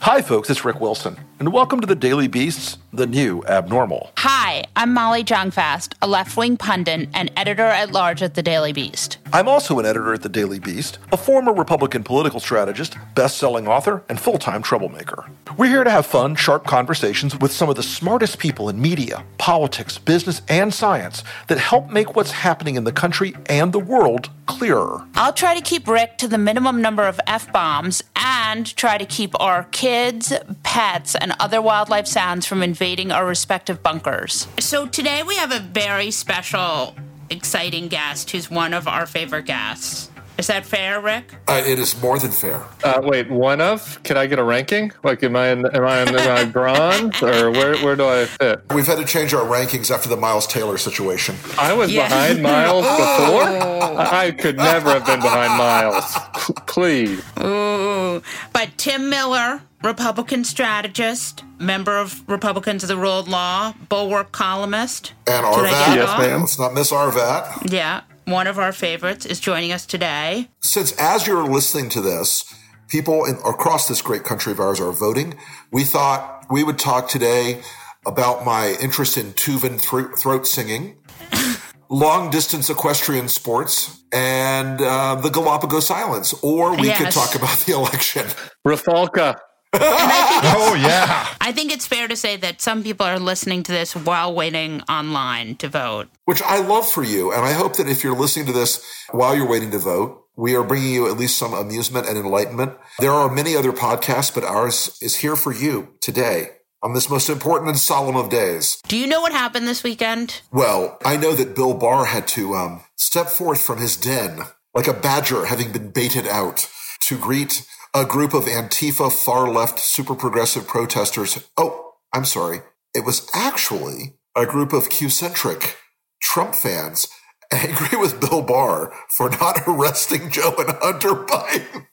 Hi, folks, it's Rick Wilson, and welcome to the Daily Beast's The New Abnormal. Hi, I'm Molly Jong-Fast, a left-wing pundit and editor at large at the Daily Beast. I'm also an editor at the Daily Beast, a former Republican political strategist, best-selling author, and full-time troublemaker. We're here to have fun, sharp conversations with some of the smartest people in media, politics, business, and science that help make what's happening in the country and the world clearer. I'll try to keep Rick to the minimum number of F-bombs and try to keep our kids, pets, and other wildlife sounds from invading our respective bunkers. So today we have a very special, exciting guest who's one of our favorite guests. Is that fair, Rick? Uh, it is more than fair. Uh, wait, one of? Can I get a ranking? Like, am I in, am I in, am I bronze or where where do I fit? We've had to change our rankings after the Miles Taylor situation. I was Yeah. behind Miles before. I I could never have been behind Miles. Please. Ooh. But Tim Miller, Republican strategist, member of Republicans of the Rule of Law, bulwark columnist. And Did I Arvat. Yes, ma'am. Let's not miss Arvat. Yeah, one of our favorites is joining us today. Since as you're listening to this, people in, across this great country of ours are voting, we thought we would talk today about my interest in Tuvan thro- throat singing, long distance equestrian sports, and uh, the Galapagos Islands. Or we could talk about the election. Rafalka. Oh, yeah. I think it's fair to say that some people are listening to this while waiting online to vote. Which I love for you. And I hope that if you're listening to this while you're waiting to vote, we are bringing you at least some amusement and enlightenment. There are many other podcasts, but ours is here for you today on this most important and solemn of days. Do you know what happened this weekend? Well, I know that Bill Barr had to um, step forth from his den like a badger having been baited out to greet a group of Antifa far left super progressive protesters. Oh, I'm sorry. It was actually a group of Q-centric Trump fans angry with Bill Barr for not arresting Joe and Hunter Biden.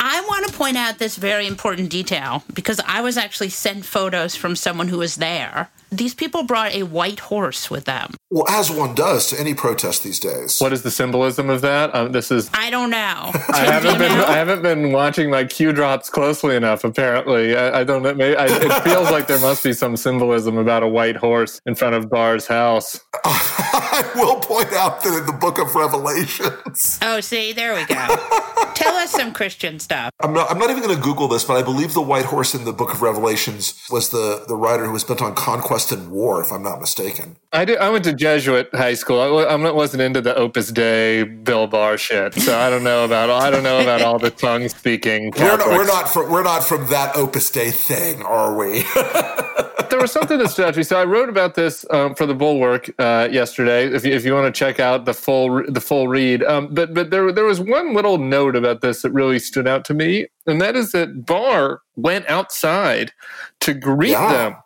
I want to point out this very important detail because I was actually sent photos from someone who was there. These people brought a white horse with them. well, as one does to any protest these days. What is the symbolism of that? Um, this is. I don't know. I haven't been. I haven't been watching my Q drops closely enough. Apparently, I, I don't know. Maybe I, it feels like there must be some symbolism about a white horse in front of Barr's house. I will point out that in the book of Revelations, Oh, see, there we go. Tell us some Christian stuff. I'm not, I'm not even going to Google this, but I believe the white horse in the book of Revelations was the, the rider who was bent on conquest and war, if I'm not mistaken. I did. I went to Jesuit high school. I, I wasn't into the Opus Dei Bill Barr shit, so I don't know about. I don't know about all the tongue speaking. We're not, we're not from we're not from that Opus Dei thing, are we? was something that stood out to me. So I wrote about this um, for the Bulwark uh, yesterday. If you, if you want to check out the full the full read, um, but but there there was one little note about this that really stood out to me, and that is that Barr went outside to greet Yeah. them,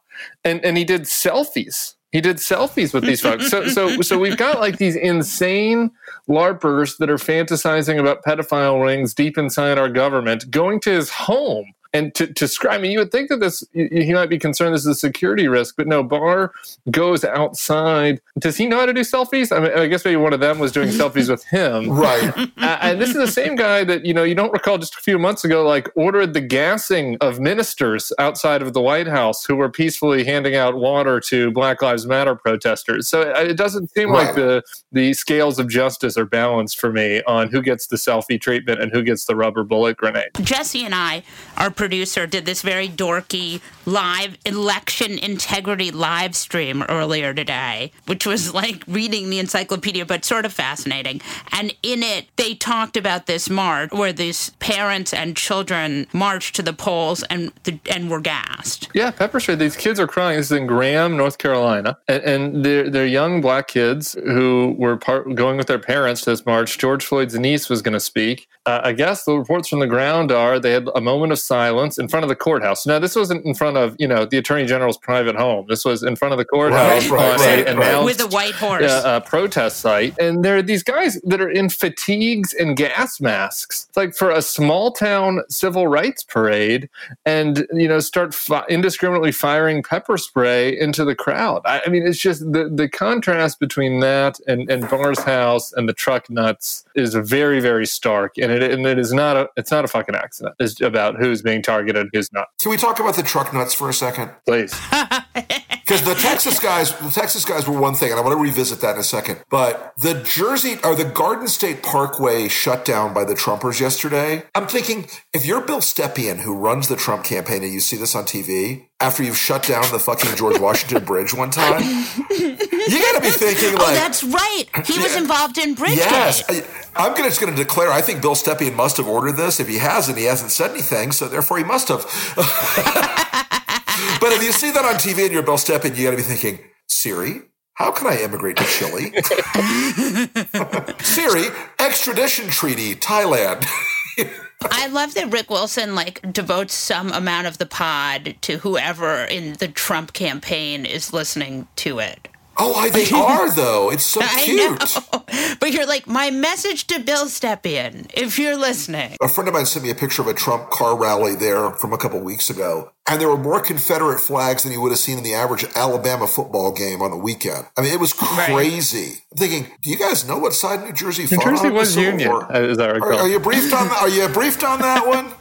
and and he did selfies. He did selfies with these folks. So so so we've got like these insane larpers that are fantasizing about pedophile rings deep inside our government going to his home and to, to describe, I mean, you would think that this, y- he might be concerned this is a security risk, but no, Barr goes outside. Does he know how to do selfies? I mean, I guess maybe one of them was doing selfies with him. right. Uh, and this is the same guy that, you know, you don't recall just a few months ago, like ordered the gassing of ministers outside of the White House who were peacefully handing out water to Black Lives Matter protesters. So it it doesn't seem like the, the scales of justice are balanced for me on who gets the selfie treatment and who gets the rubber bullet grenade. Jesse and I are producer, did this very dorky live election integrity live stream earlier today, which was like reading the encyclopedia, but sort of fascinating. And in it, they talked about this march where these parents and children marched to the polls and and were gassed. Yeah, pepper spray. These kids are crying. This is in Graham, North Carolina, and, and they're they're young black kids who were part going with their parents to this march. George Floyd's niece was going to speak. Uh, I guess the reports from the ground are they had a moment of silence in front of the courthouse. Now, this wasn't in front of you know the attorney general's private home. This was in front of the courthouse right, right, right, right, with a white horse uh, protest site, and there are these guys that are in fatigues and gas masks. It's like for a small town civil rights parade, and you know start fi- indiscriminately firing pepper spray into the crowd. I, I mean, it's just the the contrast between that and and Barr's house and the truck nuts is very very stark, and it and it is not a it's not a fucking accident. It's about who's being targeted, who's not. Can we talk about the truck nuts for a second? Please. Because the Texas guys, the Texas guys were one thing, and I want to revisit that in a second. But the Jersey or the Garden State Parkway shut down by the Trumpers yesterday. I'm thinking if you're Bill Stepien, who runs the Trump campaign, and you see this on TV after you've shut down the fucking George Washington Bridge one time, you got to be thinking oh, like, oh, that's right. He was Yeah. involved in Bridge. Yes, I, I'm gonna, just going to declare. I think Bill Stepien must have ordered this. If he hasn't, he hasn't said anything, so therefore he must have. but if you see that on TV and you're Bill Stepien, you got to be thinking, Siri, how can I immigrate to Chile? Siri, extradition treaty, Thailand. I love that Rick Wilson like devotes some amount of the pod to whoever in the Trump campaign is listening to it. Oh, I, they are though. It's so I cute. know. But you're like, my message to Bill Stepien, if you're listening. A friend of mine sent me a picture of a Trump car rally there from a couple weeks ago, and there were more Confederate flags than you would have seen in the average Alabama football game on a weekend. I mean, it was crazy. I'm thinking, do you guys know what side New Jersey New fought Jersey on in the was Union, War? as I Are, are you briefed on? Are you briefed on that one?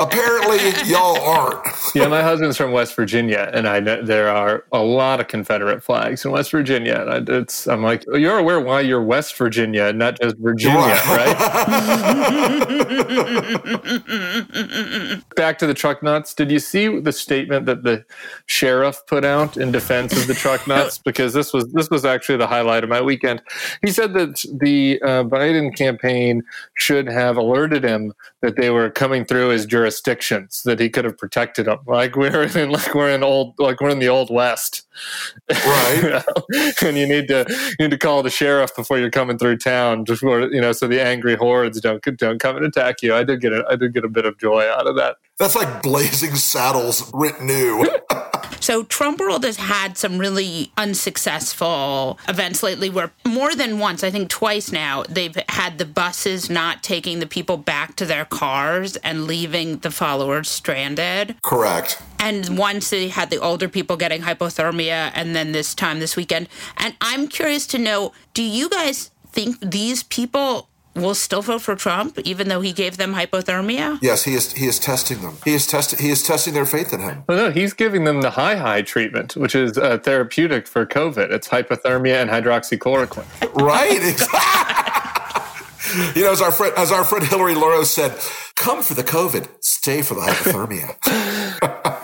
Apparently, y'all aren't. yeah, my husband's from West Virginia, and I know there are a lot of Confederate flags in West Virginia. And I, it's, I'm like, you're aware why you're West Virginia, not just Virginia, right? Back to the truck nuts. Did you see the statement that the sheriff put out in defense of the truck nuts? Because this was this was actually the highlight of my weekend. He said that the uh, Biden campaign should have alerted him that they were coming through jurisdictions, that he could have protected them, like we're in like we're in old like we're in the old west, Right. and you need to you need to call the sheriff before you're coming through town, just for, you know, so the angry hordes don't don't come and attack you. I did get a, I did get a bit of joy out of that. That's like Blazing Saddles writ new. So Trump World has had some really unsuccessful events lately where more than once, I think twice now, they've had the buses not taking the people back to their cars and leaving the followers stranded. Correct. And once they had the older people getting hypothermia, and then this time this weekend. And I'm curious to know do you guys think these people will still vote for Trump, even though he gave them hypothermia? Yes, he is. He is testing them. He is testing. He is testing their faith in him. Well, no, he's giving them the high high treatment, which is uh, therapeutic for COVID. It's hypothermia and hydroxychloroquine. Right. you know, as our friend, as our friend Hillary Lauro said, "Come for the COVID, stay for the hypothermia."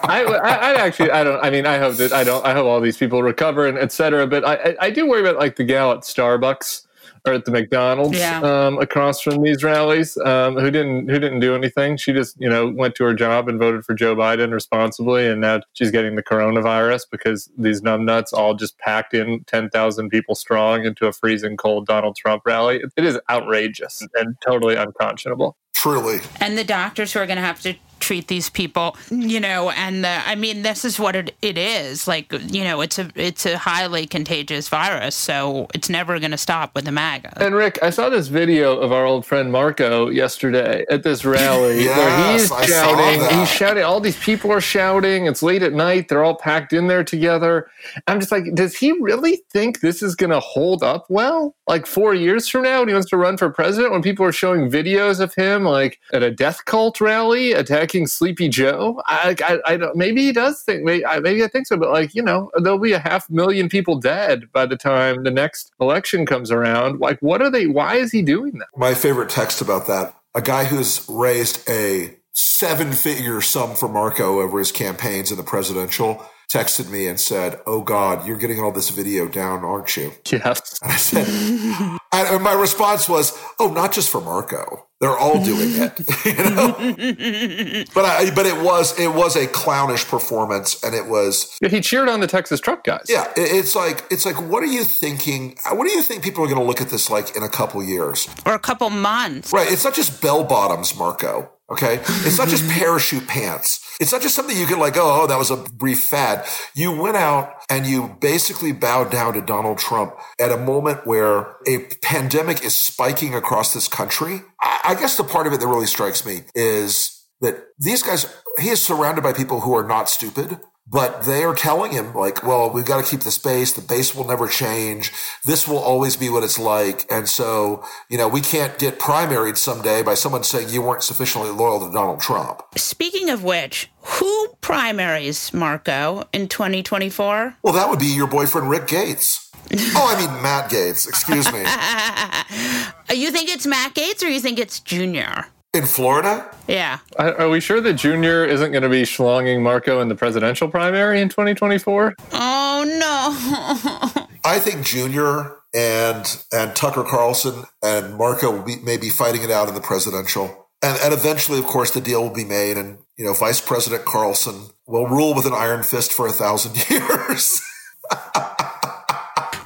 I, I, I actually, I don't. I mean, I hope that I don't. I hope all these people recover and et cetera. But I, I, I do worry about like the gal at Starbucks or at the McDonald's Yeah. um, across from these rallies, um, who didn't who didn't do anything. She just you know went to her job and voted for Joe Biden responsibly, and now she's getting the coronavirus because these numbnuts all just packed in ten thousand people strong into a freezing cold Donald Trump rally. It is outrageous and totally unconscionable. Truly, and the doctors who are going to have to treat these people you know and uh, i mean this is what it, it is like you know it's a it's a highly contagious virus so it's never going to stop with the maga And Rick, I saw this video of our old friend Marco yesterday at this rally where he's I saw shouting. that. He's shouting. All these people are shouting. It's late at night. They're all packed in there together. I'm just like, does he really think this is going to hold up well? Like four years from now, when he wants to run for president, when people are showing videos of him like at a death cult rally attacking Sleepy Joe, I, I, I don't. Maybe he does think. Maybe I, maybe I think so. But like, you know, there'll be a half million people dead by the time the next election comes around. Like, what are they? Why is he doing that? my favorite text about that: a guy who's raised a seven figure sum for Marco over his campaigns in the presidential texted me and said, "Oh God, you're getting all this video down, aren't you?" Yes. And I said, and my response was, "Oh, not just for Marco. They're all doing it." you know? but I, but it was it was a clownish performance, and it was. He cheered on the Texas truck guys. Yeah, it's like it's like, what are you thinking? What do you think people are going to look at this like in a couple years or a couple months? Right. It's not just bell bottoms, Marco. Okay. It's not just parachute pants. It's not just something you can like, oh, oh, that was a brief fad. You went out and you basically bowed down to Donald Trump at a moment where a pandemic is spiking across this country. I guess the part of it that really strikes me is that these guys, he is surrounded by people who are not stupid but they are telling him like, well, we've got to keep the base. The base will never change. This will always be what it's like. And so, you know, we can't get primaried someday by someone saying you weren't sufficiently loyal to Donald Trump. Speaking of which, who primaries Marco in 2024? Well, that would be your boyfriend, Rick Gates. oh, I mean, Matt Gaetz. Excuse me. you think it's Matt Gaetz or you think it's Junior? In Florida? Yeah. Are we sure that Junior isn't going to be schlonging Marco in the presidential primary in 2024? Oh, no. I think Junior and and Tucker Carlson and Marco will be, may be fighting it out in the presidential. And, and eventually, of course, the deal will be made. And, you know, Vice President Carlson will rule with an iron fist for a thousand years.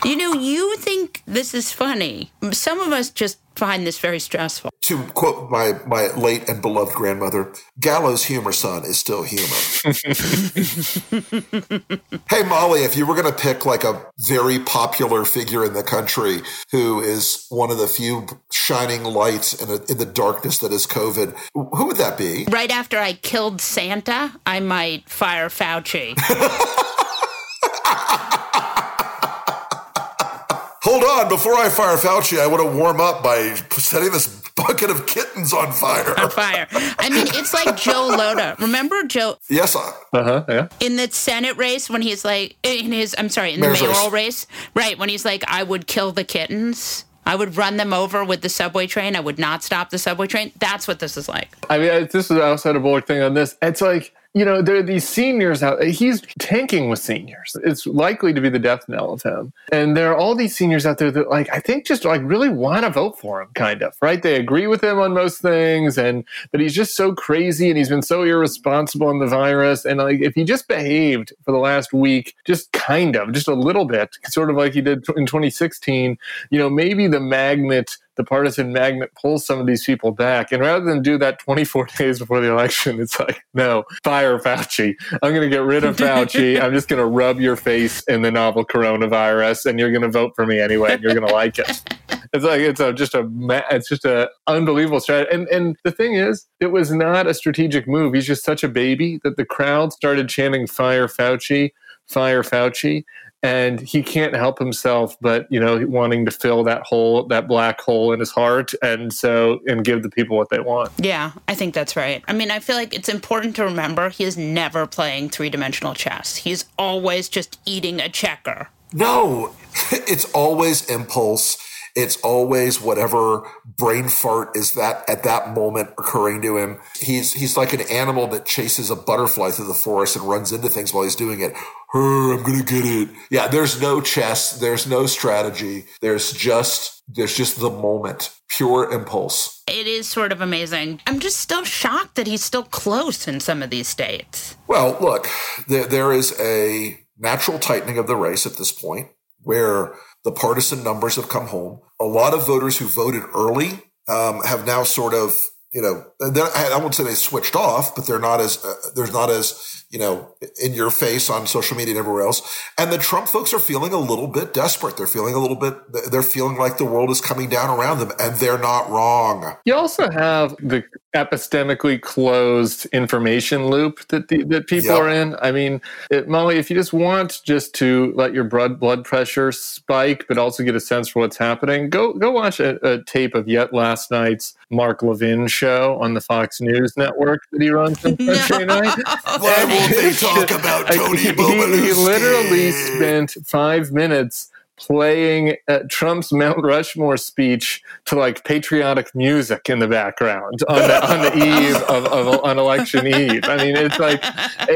You know, you think this is funny. Some of us just find this very stressful. To quote my, my late and beloved grandmother, gallows humor, son, is still humor. hey, Molly, if you were going to pick like a very popular figure in the country who is one of the few shining lights in, a, in the darkness that is COVID, who would that be? Right after I killed Santa, I might fire Fauci. hold on, before I fire Fauci, I want to warm up by setting this bucket of kittens on fire. On fire. I mean, it's like Joe Lhota. Remember Joe? Yes. Uh huh. Yeah. In the Senate race, when he's like, in his, I'm sorry, in the mayoral race. race, right? When he's like, I would kill the kittens. I would run them over with the subway train. I would not stop the subway train. That's what this is like. I mean, this is outside of Bullock thing on this. It's like you know, there are these seniors out. He's tanking with seniors. It's likely to be the death knell of him. And there are all these seniors out there that, like, I think just like really want to vote for him, kind of, right? They agree with him on most things, and but he's just so crazy and he's been so irresponsible in the virus. And like, if he just behaved for the last week, just kind of, just a little bit, sort of like he did in 2016, you know, maybe the magnet the partisan magnet pulls some of these people back. And rather than do that 24 days before the election, it's like, no, fire Fauci. I'm going to get rid of Fauci. I'm just going to rub your face in the novel coronavirus, and you're going to vote for me anyway, and you're going to like it. It's like it's a, just a it's just a unbelievable strategy. And and the thing is, it was not a strategic move. He's just such a baby that the crowd started chanting "Fire Fauci." Fire Fauci and he can't help himself but you know wanting to fill that hole that black hole in his heart and so and give the people what they want. Yeah i think that's right. I mean i feel like it's important to remember he is never playing three-dimensional chess. He's always just eating a checker. No it's always impulse it's always whatever brain fart is that at that moment occurring to him. He's he's like an animal that chases a butterfly through the forest and runs into things while he's doing it. I'm gonna get it. Yeah, there's no chess, there's no strategy. There's just there's just the moment, pure impulse. It is sort of amazing. I'm just still shocked that he's still close in some of these states. Well, look, there, there is a natural tightening of the race at this point where the partisan numbers have come home. A lot of voters who voted early um, have now sort of, you know, I won't say they switched off, but they're not as, uh, there's not as you know, in your face on social media and everywhere else. And the Trump folks are feeling a little bit desperate. They're feeling a little bit, they're feeling like the world is coming down around them, and they're not wrong. You also have the epistemically closed information loop that the, that people yep. are in. I mean, it, Molly, if you just want just to let your blood blood pressure spike, but also get a sense for what's happening, go go watch a, a tape of yet last night's Mark Levin show on the Fox News network that he runs on Sunday night. Why won't they talk about Tony he, he literally spent five minutes playing Trump's Mount Rushmore speech to like patriotic music in the background on the, on the eve of, of on election eve. I mean, it's like,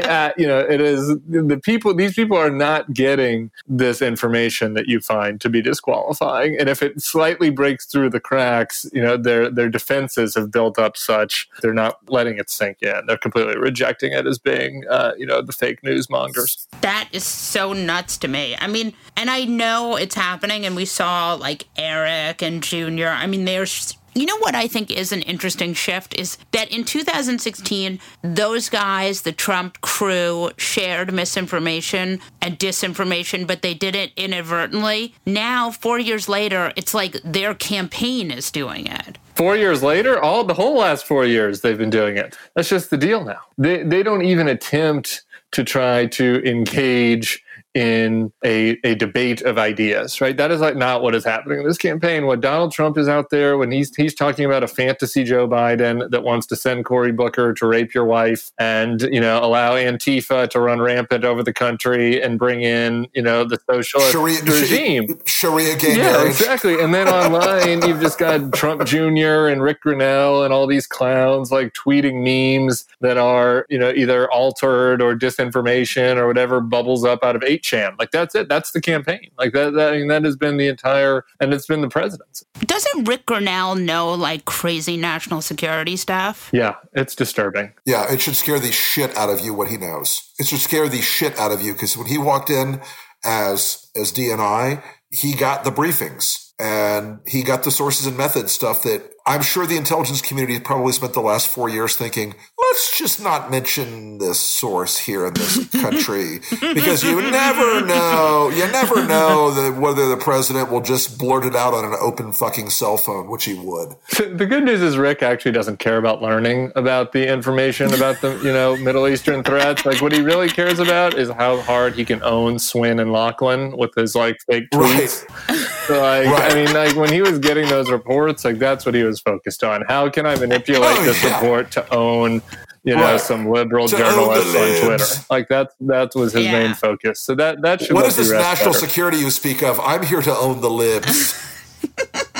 uh, you know, it is the people. These people are not getting this information that you find to be disqualifying, and if it slightly breaks through the cracks, you know, their their defenses have built up such they're not letting it sink in. They're completely rejecting it as being, uh, you know, the fake news mongers. That is so nuts to me. I mean, and I know it's happening, and we saw like Eric and Junior. I mean, there's you know what I think is an interesting shift is that in 2016, those guys, the Trump crew, shared misinformation and disinformation, but they did it inadvertently. Now, four years later, it's like their campaign is doing it. Four years later, all the whole last four years they've been doing it. That's just the deal now. They they don't even attempt to try to engage in a, a debate of ideas, right? That is like not what is happening in this campaign. What Donald Trump is out there when he's he's talking about a fantasy Joe Biden that wants to send Cory Booker to rape your wife and you know allow Antifa to run rampant over the country and bring in you know the socialist Sharia, regime, Sharia gay yeah, marriage, exactly. And then online you've just got Trump Jr. and Ric Grenell and all these clowns like tweeting memes that are you know either altered or disinformation or whatever bubbles up out of eight chan. Like that's it. That's the campaign. Like that. that I mean, that has been the entire, and it's been the president's. Doesn't Ric Grenell know like crazy national security stuff? Yeah, it's disturbing. Yeah, it should scare the shit out of you what he knows. It should scare the shit out of you because when he walked in as as DNI, he got the briefings and he got the sources and methods stuff that I'm sure the intelligence community probably spent the last four years thinking, let's just not mention this source here in this country because you never know. You never know that whether the president will just blurt it out on an open fucking cell phone, which he would. The good news is Rick actually doesn't care about learning about the information about the you know Middle Eastern threats. Like what he really cares about is how hard he can own Swan and Lachlan with his like fake tweets. Right. So like right. I mean like when he was getting those reports, like that's what he was focused on. How can I manipulate oh, this yeah. report to own, you know, right. some liberal to journalists on Twitter? Like that that was his yeah. main focus. So that that should. Be. What is this national better. security you speak of? I'm here to own the libs.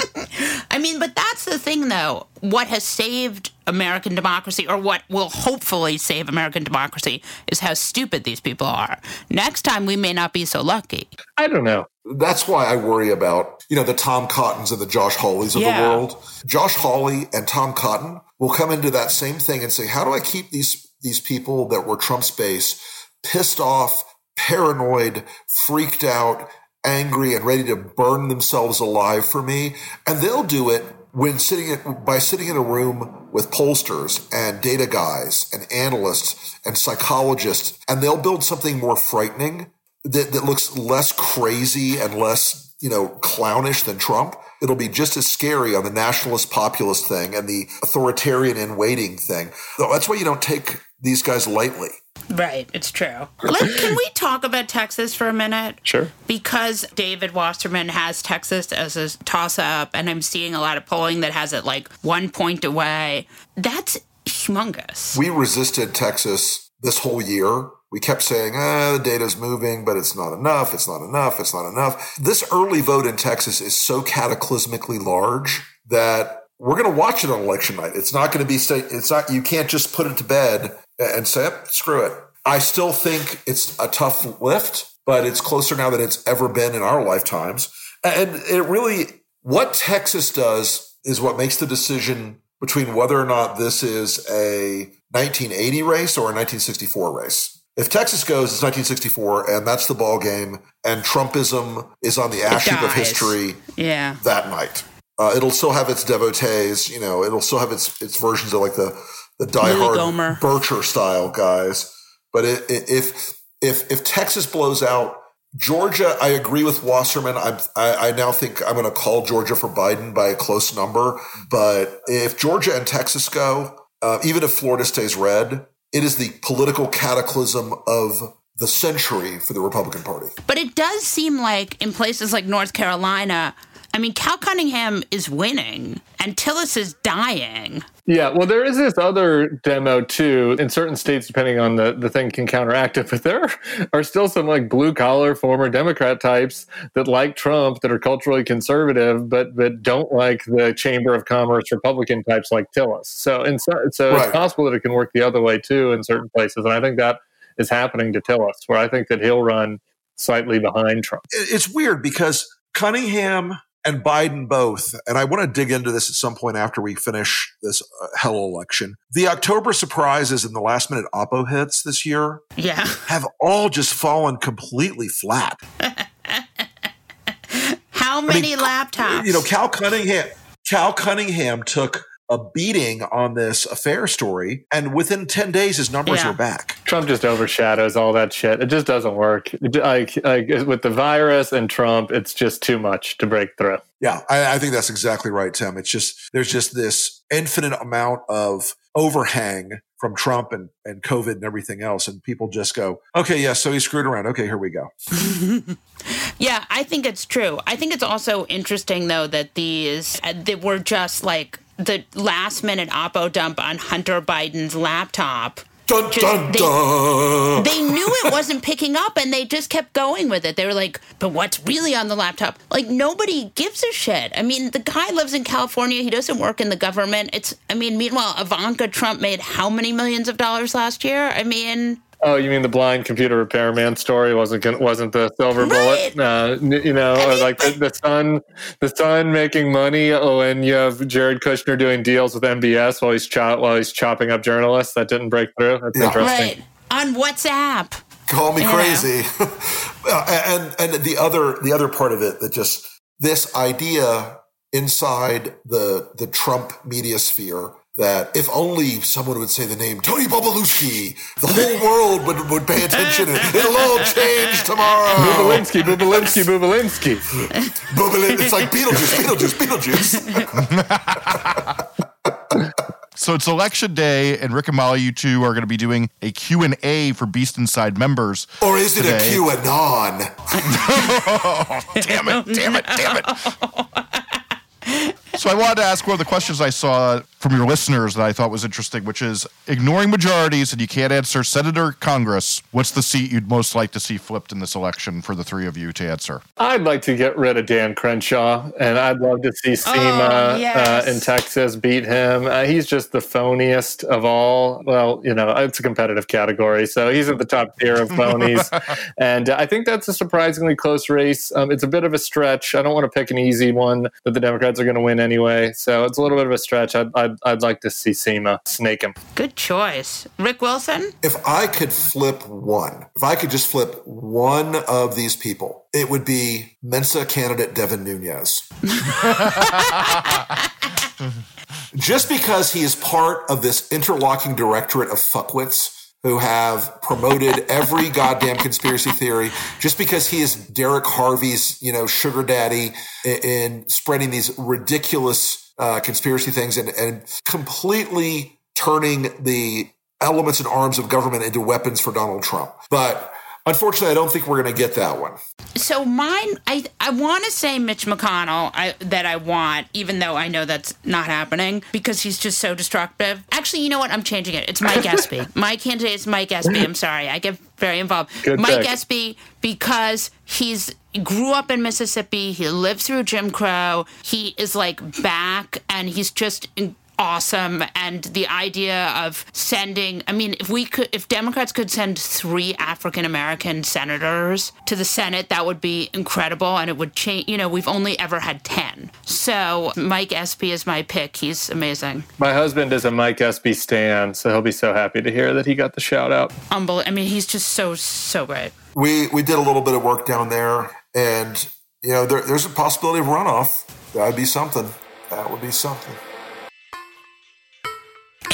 I mean, but that's the thing, though. What has saved American democracy, or what will hopefully save American democracy, is how stupid these people are. Next time, we may not be so lucky. I don't know. That's why I worry about, you know, the Tom Cottons and the Josh Hawleys of yeah. the world. Josh Hawley and Tom Cotton will come into that same thing and say, how do I keep these, these people that were Trump's base pissed off, paranoid, freaked out, angry, and ready to burn themselves alive for me? And they'll do it when sitting by sitting in a room with pollsters and data guys and analysts and psychologists, and they'll build something more frightening that, that looks less crazy and less, you know, clownish than Trump. It'll be just as scary on the nationalist populist thing and the authoritarian in waiting thing. That's why you don't take these guys lightly. Right, it's true. Let, can we talk about Texas for a minute? Sure. Because David Wasserman has Texas as a toss up, and I'm seeing a lot of polling that has it like one point away. That's humongous. We resisted Texas this whole year we kept saying, ah, the data's moving, but it's not enough. It's not enough. It's not enough. This early vote in Texas is so cataclysmically large that we're going to watch it on election night. It's not going to be, state, it's not, you can't just put it to bed and say, screw it. I still think it's a tough lift, but it's closer now than it's ever been in our lifetimes. And it really, what Texas does is what makes the decision between whether or not this is a 1980 race or a 1964 race. If Texas goes, it's 1964, and that's the ball game, and Trumpism is on the ash heap of history. Yeah. that night. Uh, it'll still have its devotees, you know. It'll still have its its versions of like the the diehard Bircher style guys. But it, it, if if if Texas blows out, Georgia, I agree with Wasserman. I'm, I, I now think I'm going to call Georgia for Biden by a close number. But if Georgia and Texas go, uh, even if Florida stays red, it is the political cataclysm of the century for the Republican Party. But it does seem like in places like North Carolina, I mean, Cal Cunningham is winning and Tillis is dying. Yeah, well, there is this other demo too. In certain states, depending on the, the thing, can counteract it. But there are still some like blue collar former Democrat types that like Trump, that are culturally conservative, but but don't like the Chamber of Commerce Republican types like Tillis. So and so, so right. it's possible that it can work the other way too in certain places. And I think that is happening to Tillis, where I think that he'll run slightly behind Trump. It's weird because Cunningham and Biden both, and I want to dig into this at some point after we finish this uh, hell election. The October surprises and the last minute oppo hits this year yeah. have all just fallen completely flat. How many I mean, laptops? You know, Cal Cunningham Cal Cunningham took a beating on this affair story, and within ten days, his numbers yeah. were back. Trump just overshadows all that shit. It just doesn't work. Like, like with the virus and Trump, it's just too much to break through. Yeah, I, I think that's exactly right, Tim. It's just there's just this infinite amount of overhang from Trump and, and COVID and everything else. And people just go, okay, yeah, so he screwed around. Okay, here we go. yeah, I think it's true. I think it's also interesting, though, that these, uh, that were just like the last minute oppo dump on Hunter Biden's laptop. Dun, dun, they, dun. they knew it wasn't picking up and they just kept going with it. They were like, but what's really on the laptop? Like, nobody gives a shit. I mean, the guy lives in California. He doesn't work in the government. It's, I mean, meanwhile, Ivanka Trump made how many millions of dollars last year? I mean, Oh, you mean the blind computer repairman story wasn't wasn't the silver bullet? Uh, you know, I mean, like the, the son, the son making money when you have Jared Kushner doing deals with MBS while he's chop while he's chopping up journalists. That didn't break through. That's yeah. interesting. Right on WhatsApp. Call me crazy. and and the other the other part of it that just this idea inside the the Trump media sphere that if only someone would say the name Tony Bobulinski, the whole world would, would pay attention and it'll all change tomorrow. Bobulinski, Bobulinski, Bobulinski. Bobolin- it's like Beetlejuice, Beetlejuice, Beetlejuice. So it's election day, and Rick and Molly, you two are going to be doing a Q&A for Beast Inside members. Or is it today. a QAnon? oh, damn it, damn it, damn it. So I wanted to ask one of the questions I saw from your listeners that I thought was interesting, which is ignoring majorities and you can't answer Senator Congress. What's the seat you'd most like to see flipped in this election for the three of you to answer? I'd like to get rid of Dan Crenshaw, and I'd love to see Sima oh, yes. uh, in Texas beat him. Uh, he's just the phoniest of all. Well, you know, it's a competitive category, so he's at the top tier of phonies. and uh, I think that's a surprisingly close race. Um, it's a bit of a stretch. I don't want to pick an easy one that the Democrats are going to win anyway, so it's a little bit of a stretch. I'd, I'd I'd, like to see Sima snake him. Good choice. Rick Wilson? If I could flip one, if I could just flip one of these people, it would be Mensa candidate Devin Nunes. just because he is part of this interlocking directorate of fuckwits who have promoted every goddamn conspiracy theory just because he is Derek Harvey's, you know, sugar daddy in, in spreading these ridiculous uh, conspiracy things and, and completely turning the elements and arms of government into weapons for Donald Trump. But Unfortunately, I don't think we're going to get that one. So mine, I I want to say Mitch McConnell I, that I want, even though I know that's not happening because he's just so destructive. Actually, you know what? I'm changing it. It's Mike Espy. My candidate is Mike Espy. I'm sorry, I get very involved. Good Mike pick. Espy because he's grew up in Mississippi. He lived through Jim Crow. He is like back, and he's just awesome and the idea of sending i mean if we could if democrats could send three african american senators to the senate that would be incredible and it would change you know we've only ever had 10 so mike espy is my pick. He's amazing. My husband is a mike espy stan so he'll be so happy to hear that he got the shout out. Unbelievable i mean he's just so so great. We we did a little bit of work down there and you know there, there's a possibility of runoff. That would be something. That would be something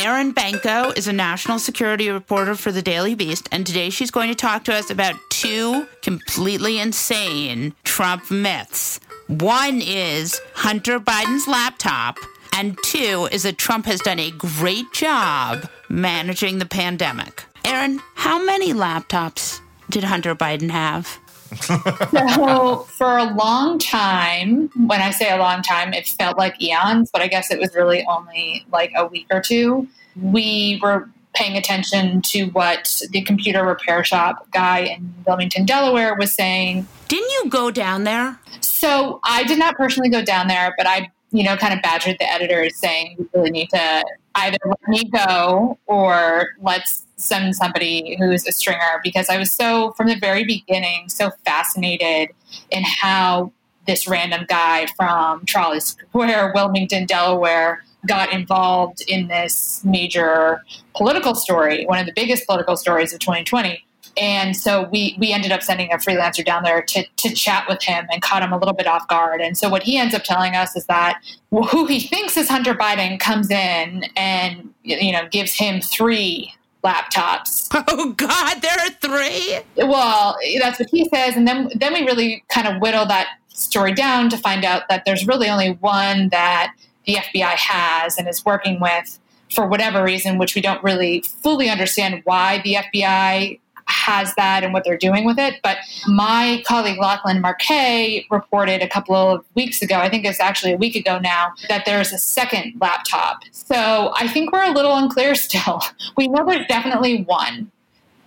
Erin Banco is a national security reporter for the Daily Beast, and today she's going to talk to us about two completely insane Trump myths. One is Hunter Biden's laptop, and two is that Trump has done a great job managing the pandemic. Erin, how many laptops did Hunter Biden have? So for a long time, when I say a long time, it felt like eons, but I guess it was really only like a week or two. We were paying attention to what the computer repair shop guy in Wilmington, Delaware was saying. Didn't you go down there? So I did not personally go down there, but I, you know, kind of badgered the editors saying we really need to either let me go or let's send somebody who's a stringer because I was so, from the very beginning, so fascinated in how this random guy from Trolley Square, Wilmington, Delaware, got involved in this major political story, one of the biggest political stories of 2020. And so we we ended up sending a freelancer down there to to chat with him and caught him a little bit off guard. And so what he ends up telling us is that who he thinks is Hunter Biden comes in and you know gives him three laptops. Oh God, there are three. Well, that's what he says, and then then we really kind of whittle that story down to find out that there's really only one that the FBI has and is working with for whatever reason, which we don't really fully understand why the FBI has that and what they're doing with it. But my colleague Lachlan Markay reported a couple of weeks ago, I think it's actually a week ago now, that there's a second laptop. So I think we're a little unclear still. We know there's definitely one.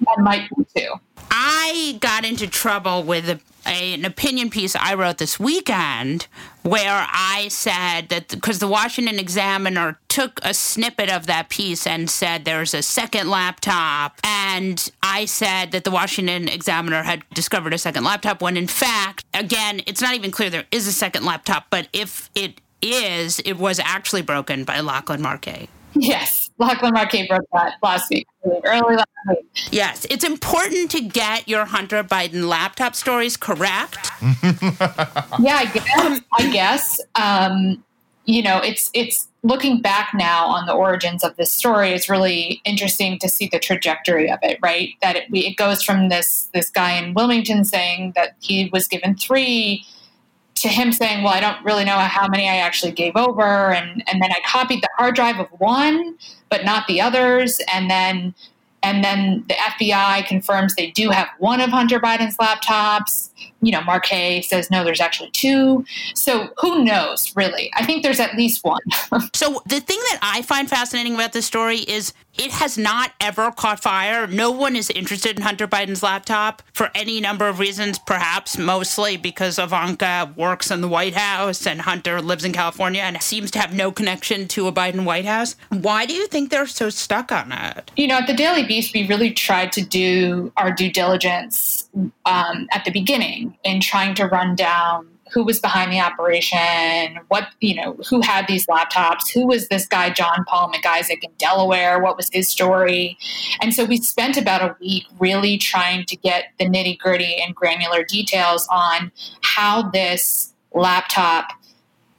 That might be two. I got into trouble with a, a, an opinion piece I wrote this weekend where I said that because the Washington Examiner took a snippet of that piece and said there's a second laptop, and I said that the Washington Examiner had discovered a second laptop when in fact, again, it's not even clear there is a second laptop, but if it is, it was actually broken by Lachlan Markay. Yes, Lachlan Markay broke that last week, early last week. Yes, it's important to get your Hunter Biden laptop stories correct. yeah, I guess. I guess. Um, you know, it's it's looking back now on the origins of this story. It's really interesting to see the trajectory of it. Right, that it, it goes from this this guy in Wilmington saying that he was given three to him saying, "Well, I don't really know how many I actually gave over," and and then I copied the hard drive of one, but not the others, and then and then the FBI confirms they do have one of Hunter Biden's laptops. You know, Markay says no, there's actually two. So who knows, really? I think there's at least one. so the thing that I find fascinating about this story is it has not ever caught fire. No one is interested in Hunter Biden's laptop for any number of reasons, perhaps mostly because Ivanka works in the White House and Hunter lives in California and seems to have no connection to a Biden White House. Why do you think they're so stuck on it? You know, at the Daily Beast, we really tried to do our due diligence um, at the beginning in trying to run down who was behind the operation, what, you know, who had these laptops, who was this guy, John Paul Mac Isaac in Delaware, what was his story. And so we spent about a week really trying to get the nitty gritty and granular details on how this laptop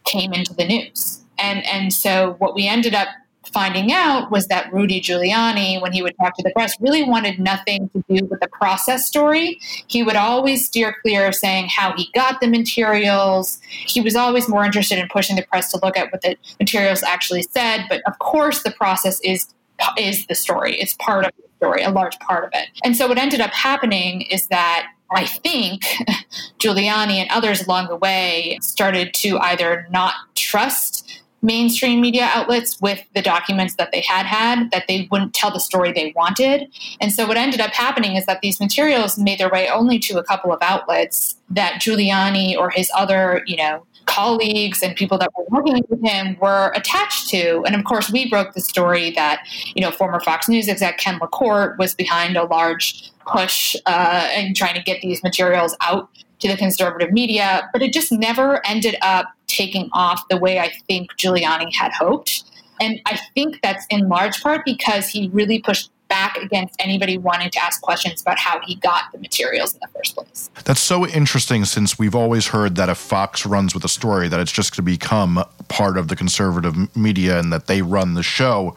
came into the news. And, and so what we ended up finding out was that Rudy Giuliani, when he would talk to the press, really wanted nothing to do with the process story. He would always steer clear of saying how he got the materials. He was always more interested in pushing the press to look at what the materials actually said. But of course, the process is is the story. It's part of the story, a large part of it. And so what ended up happening is that I think Giuliani and others along the way started to either not trust mainstream media outlets with the documents that they had had that they wouldn't tell the story they wanted. And so what ended up happening is that these materials made their way only to a couple of outlets that Giuliani or his other, you know, colleagues and people that were working with him were attached to. And of course, we broke the story that, you know, former Fox News exec Ken LaCorte was behind a large push uh, in trying to get these materials out to the conservative media, but it just never ended up taking off the way I think Giuliani had hoped. And I think that's in large part because he really pushed back against anybody wanting to ask questions about how he got the materials in the first place. That's so interesting since we've always heard that if Fox runs with a story that it's just to become part of the conservative media and that they run the show.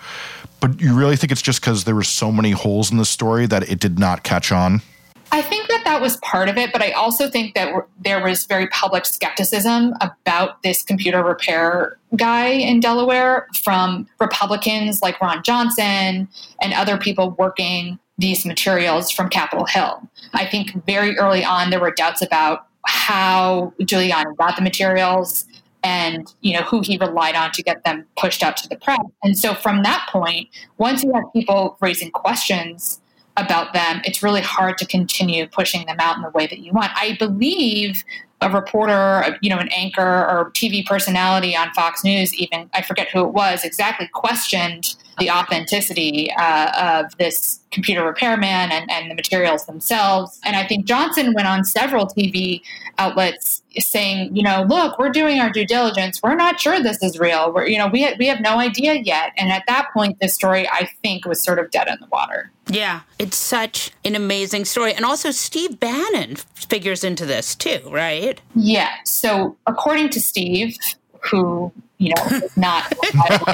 But you really think it's just because there were so many holes in the story that it did not catch on? I think that that was part of it, but I also think that there was very public skepticism about this computer repair guy in Delaware from Republicans like Ron Johnson and other people working these materials from Capitol Hill. I think very early on there were doubts about how Giuliani got the materials and you know who he relied on to get them pushed out to the press. And so from that point, once you have people raising questions about them, it's really hard to continue pushing them out in the way that you want. I believe a reporter, you know, an anchor or TV personality on Fox News, even I forget who it was, exactly questioned the authenticity uh, of this computer repairman and, and the materials themselves. And I think Johnson went on several TV outlets saying, you know, look, we're doing our due diligence. We're not sure this is real. We're, you know, we, we have no idea yet. And at that point, this story, I think, was sort of dead in the water. Yeah, it's such an amazing story. And also, Steve Bannon figures into this too, right? Yeah. So, according to Steve, who you know, not, not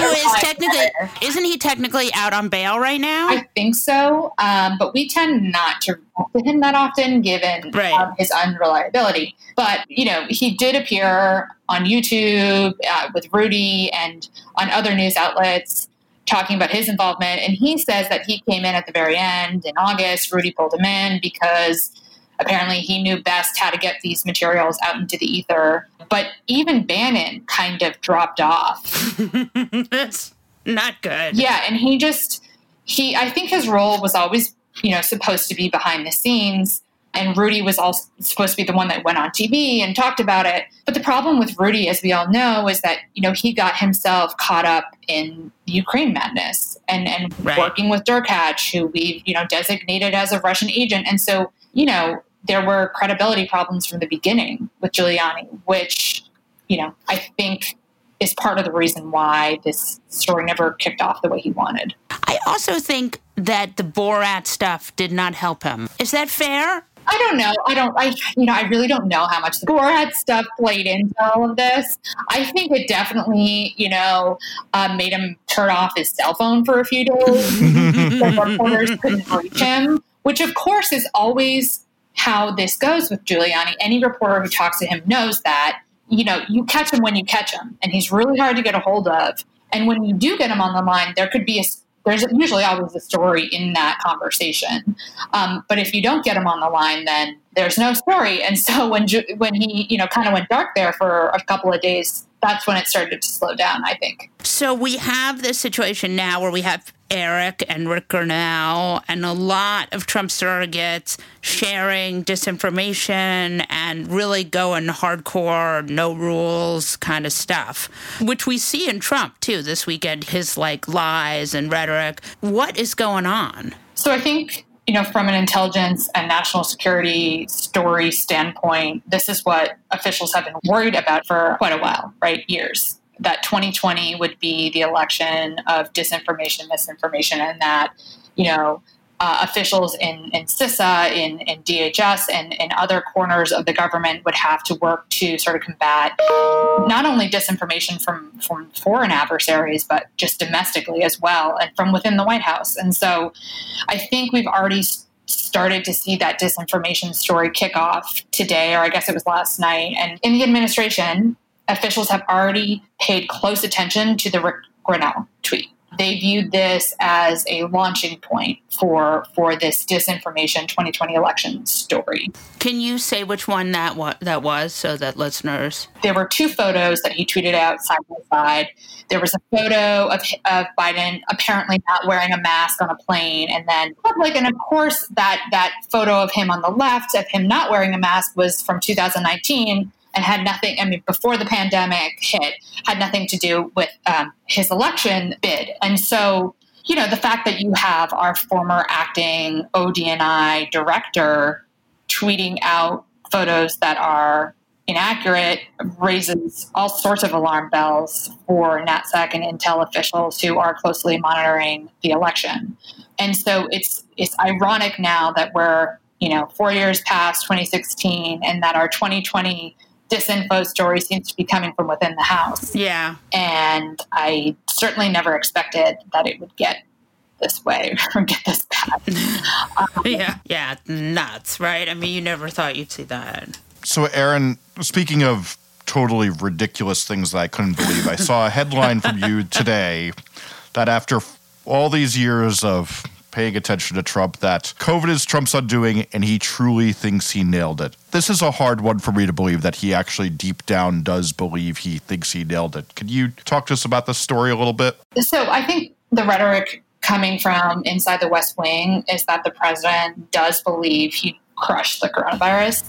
who is technically isn't he technically out on bail right now? I think so, um, but we tend not to talk to him that often, given right. um, his unreliability. But you know, he did appear on YouTube uh, with Rudy and on other news outlets talking about his involvement, and he says that he came in at the very end in August. Rudy pulled him in because apparently he knew best how to get these materials out into the ether. But even Bannon kind of dropped off. That's not good. Yeah, and he just he I think his role was always, you know, supposed to be behind the scenes. And Rudy was also supposed to be the one that went on TV and talked about it. But the problem with Rudy, as we all know, is that, you know, he got himself caught up in Ukraine madness and, and right. working with Derkach, who we've, you know, designated as a Russian agent. And so, you know, there were credibility problems from the beginning with Giuliani, which, you know, I think is part of the reason why this story never kicked off the way he wanted. I also think that the Borat stuff did not help him. Is that fair? I don't know. I don't. I you know. I really don't know how much the Borat stuff played into all of this. I think it definitely, you know, uh, made him turn off his cell phone for a few days. the reporters couldn't reach him, which of course is always how this goes with Giuliani. Any reporter who talks to him knows that, you know, you catch him when you catch him, and he's really hard to get a hold of. And when you do get him on the line, there could be a there's usually always a story in that conversation. Um, but if you don't get him on the line, then there's no story. And so when when he you know kind of went dark there for a couple of days, that's when it started to slow down. I think. So we have this situation now where we have Eric and Rick Grenell and a lot of Trump surrogates sharing disinformation and really going hardcore, no rules kind of stuff, which we see in Trump too this weekend, his like lies and rhetoric. What is going on? So I think you know, from an intelligence and national security story standpoint, this is what officials have been worried about for quite a while, right? Years that 2020 would be the election of disinformation, misinformation, and that, you know, uh, officials in, in CISA, in, in DHS, and in other corners of the government would have to work to sort of combat not only disinformation from, from foreign adversaries, but just domestically as well, and from within the White House. And so I think we've already started to see that disinformation story kick off today, or I guess it was last night. And in the administration, officials have already paid close attention to the Rick Grenell tweet. They viewed this as a launching point for for this disinformation 2020 election story. Can you say which one that wa- that was so that listeners? There were two photos that he tweeted out side by side. There was a photo of, of Biden apparently not wearing a mask on a plane, and then public. And of course, that that photo of him on the left of him not wearing a mask was from 2019 and had nothing, I mean, before the pandemic hit, had nothing to do with um, his election bid. And so, you know, the fact that you have our former acting ODNI director tweeting out photos that are inaccurate raises all sorts of alarm bells for NatSec and Intel officials who are closely monitoring the election. And so it's it's ironic now that we're you know four years past 2016 and that our 2020 disinfo story seems to be coming from within the house. Yeah. And I certainly never expected that it would get this way or get this bad. Um, yeah. Yeah. Nuts, right? I mean, you never thought you'd see that. So, Erin, speaking of totally ridiculous things that I couldn't believe, I saw a headline from you today that after all these years of paying attention to Trump that COVID is Trump's undoing and he truly thinks he nailed it. This is a hard one for me to believe that he actually deep down does believe he thinks he nailed it. Could you talk to us about this story a little bit? So I think the rhetoric coming from inside the West Wing is that the president does believe he crushed the coronavirus.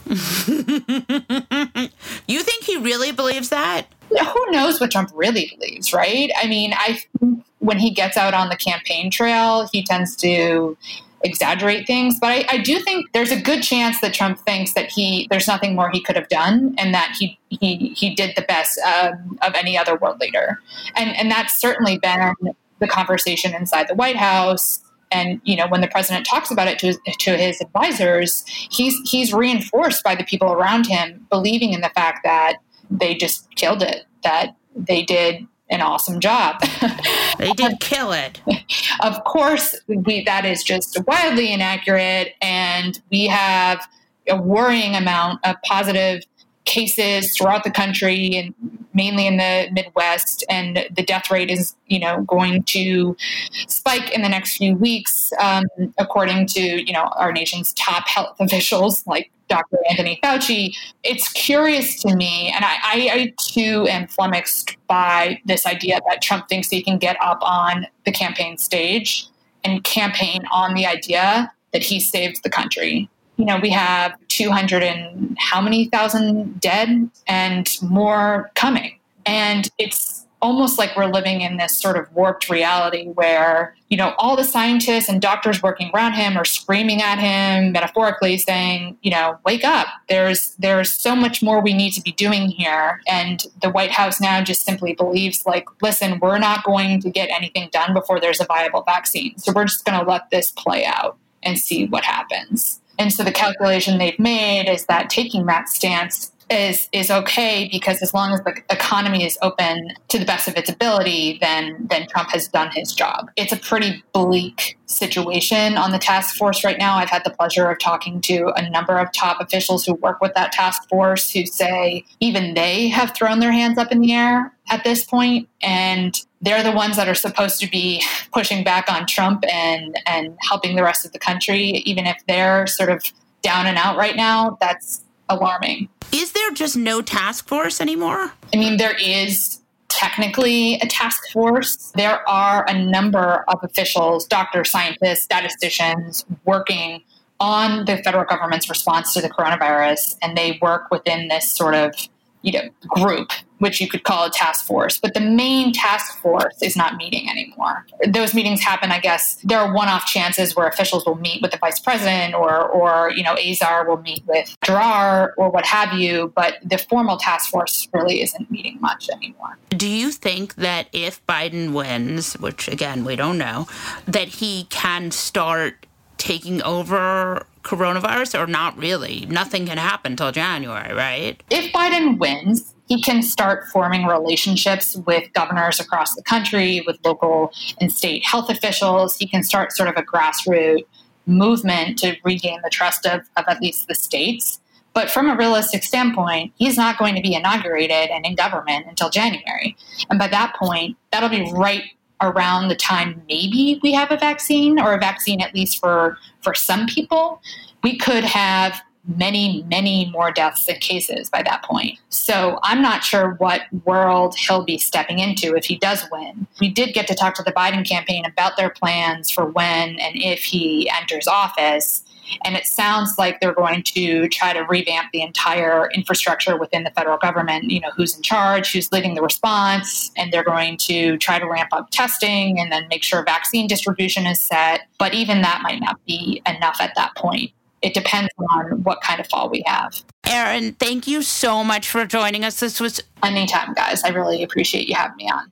you think he really believes that? Who knows what Trump really believes, right? I mean, I think when he gets out on the campaign trail, he tends to exaggerate things. But I, I, do think there's a good chance that Trump thinks that he there's nothing more he could have done, and that he he he did the best um, of any other world leader, and and that's certainly been the conversation inside the White House. And you know, when the president talks about it to his, to his advisors, he's he's reinforced by the people around him believing in the fact that they just killed it, that they did an awesome job. they did kill it. of course, we, that is just wildly inaccurate, and we have a worrying amount of positive cases throughout the country and mainly in the Midwest, and the death rate is, you know, going to spike in the next few weeks, um, according to, you know, our nation's top health officials like Dr. Anthony Fauci. It's curious to me, and I, I, I too am flummoxed by this idea that Trump thinks he can get up on the campaign stage and campaign on the idea that he saved the country you know, we have 200 and how many thousand dead and more coming. And it's almost like we're living in this sort of warped reality where, you know, all the scientists and doctors working around him are screaming at him, metaphorically saying, you know, wake up. There's there's so much more we need to be doing here. And the White House now just simply believes like, listen, we're not going to get anything done before there's a viable vaccine. So we're just gonna let this play out and see what happens. And so the calculation they've made is that taking that stance is is okay because as long as the economy is open to the best of its ability, then then Trump has done his job. It's a pretty bleak situation on the task force right now. I've had the pleasure of talking to a number of top officials who work with that task force who say even they have thrown their hands up in the air at this point and they're the ones that are supposed to be pushing back on Trump and and helping the rest of the country even if they're sort of down and out right now that's alarming. Is there just no task force anymore? I mean, there is technically a task force. There are a number of officials, doctors, scientists, statisticians working on the federal government's response to the coronavirus, and they work within this sort of you know group which you could call a task force but the main task force is not meeting anymore. Those meetings happen i guess there are one-off chances where officials will meet with the vice president or or you know azar will meet with Giroir or what have you but the formal task force really isn't meeting much anymore. Do you think that if biden wins which again we don't know that he can start taking over coronavirus or not really? Nothing can happen till January, right? If Biden wins, he can start forming relationships with governors across the country, with local and state health officials. He can start sort of a grassroots movement to regain the trust of, of at least the states. But from a realistic standpoint, he's not going to be inaugurated and in government until January. And by that point, that'll be right around the time maybe we have a vaccine or a vaccine at least for for some people we could have many many more deaths and cases by that point. So i'm not sure what world he'll be stepping into if he does win. We did get to talk to the biden campaign about their plans for when and if he enters office and it sounds like they're going to try to revamp the entire infrastructure within the federal government, you know, who's in charge, who's leading the response, and they're going to try to ramp up testing and then make sure vaccine distribution is set. But even that might not be enough at that point. It depends on what kind of fall we have. Erin, thank you so much for joining us. This was anytime, guys. I really appreciate you having me on.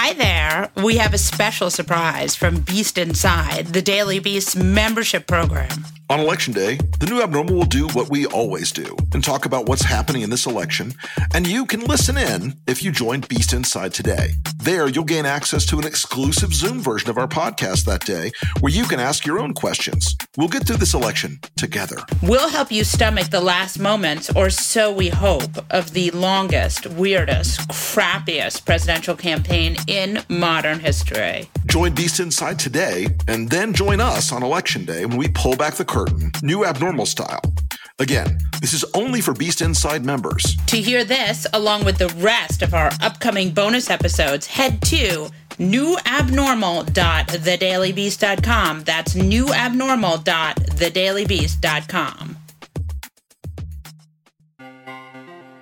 Hi there. We have a special surprise from Beast Inside, the Daily Beast membership program. On election day, the new abnormal will do what we always do and talk about what's happening in this election. And you can listen in if you join Beast Inside today. There, you'll gain access to an exclusive Zoom version of our podcast that day where you can ask your own questions. We'll get through this election together. We'll help you stomach the last moments, or so we hope, of the longest, weirdest, crappiest presidential campaign in modern history. Join Beast Inside today and then join us on election day when we pull back the curtain, new abnormal style. Again, this is only for Beast Inside members. To hear this, along with the rest of our upcoming bonus episodes, head to newabnormal.thedailybeast.com. That's newabnormal.thedailybeast.com.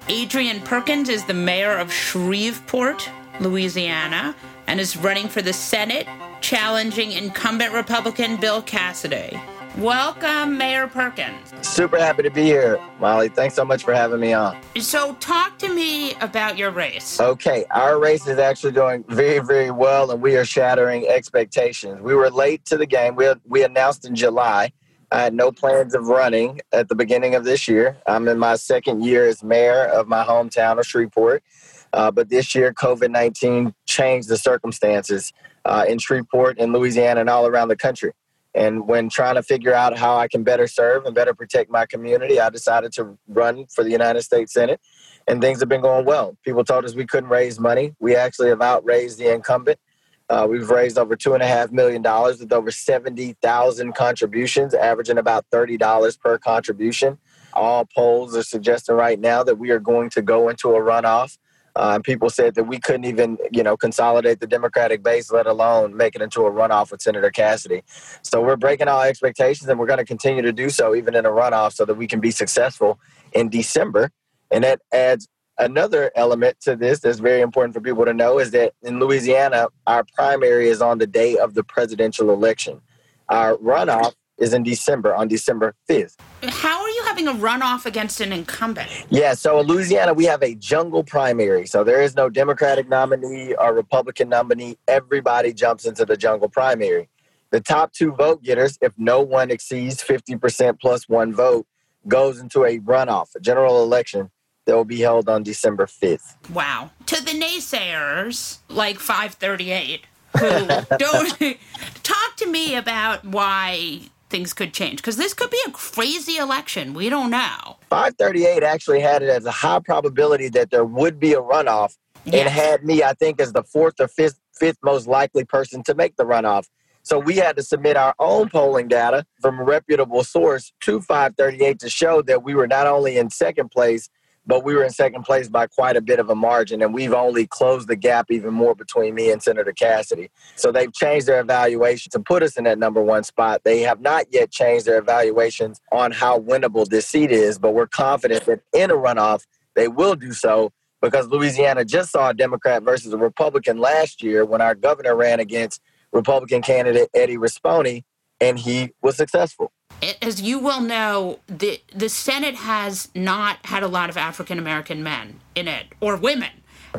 Adrian Perkins is the mayor of Shreveport, Louisiana, and is running for the Senate, challenging incumbent Republican Bill Cassidy. Welcome, Mayor Perkins. Super happy to be here, Molly. Thanks so much for having me on. So, talk to me about your race. Okay, our race is actually doing very, very well, and we are shattering expectations. We were late to the game. We, we announced in July. I had no plans of running at the beginning of this year. I'm in my second year as mayor of my hometown of Shreveport. Uh, but this year, COVID 19 changed the circumstances uh, in Shreveport, in Louisiana, and all around the country. And when trying to figure out how I can better serve and better protect my community, I decided to run for the United States Senate. And things have been going well. People told us we couldn't raise money. We actually have outraised the incumbent. Uh, we've raised over two and a half million dollars with over 70,000 contributions, averaging about $30 per contribution. All polls are suggesting right now that we are going to go into a runoff. Uh, people said that we couldn't even, you know, consolidate the Democratic base, let alone make it into a runoff with Senator Cassidy. So we're breaking all expectations, and we're going to continue to do so even in a runoff, so that we can be successful in December. And that adds another element to this that's very important for people to know is that in Louisiana, our primary is on the day of the presidential election. Our runoff is in December, on December 5th. How are you having a runoff against an incumbent? Yeah, so in Louisiana, we have a jungle primary. So there is no Democratic nominee or Republican nominee. Everybody jumps into the jungle primary. The top two vote getters, if no one exceeds 50% plus one vote, goes into a runoff, a general election that will be held on December 5th. Wow. To the naysayers, like 538, who don't talk to me about why things could change because this could be a crazy election. We don't know. 538 actually had it as a high probability that there would be a runoff and had me, I think, as the fourth or fifth, fifth most likely person to make the runoff. So we had to submit our own polling data from a reputable source to 538 to show that we were not only in second place, but we were in second place by quite a bit of a margin. And we've only closed the gap even more between me and Senator Cassidy. So they've changed their evaluation to put us in that number one spot. They have not yet changed their evaluations on how winnable this seat is, but we're confident that in a runoff, they will do so because Louisiana just saw a Democrat versus a Republican last year when our governor ran against Republican candidate Eddie Rispone, and he was successful. As you will know, the the Senate has not had a lot of African American men in it or women.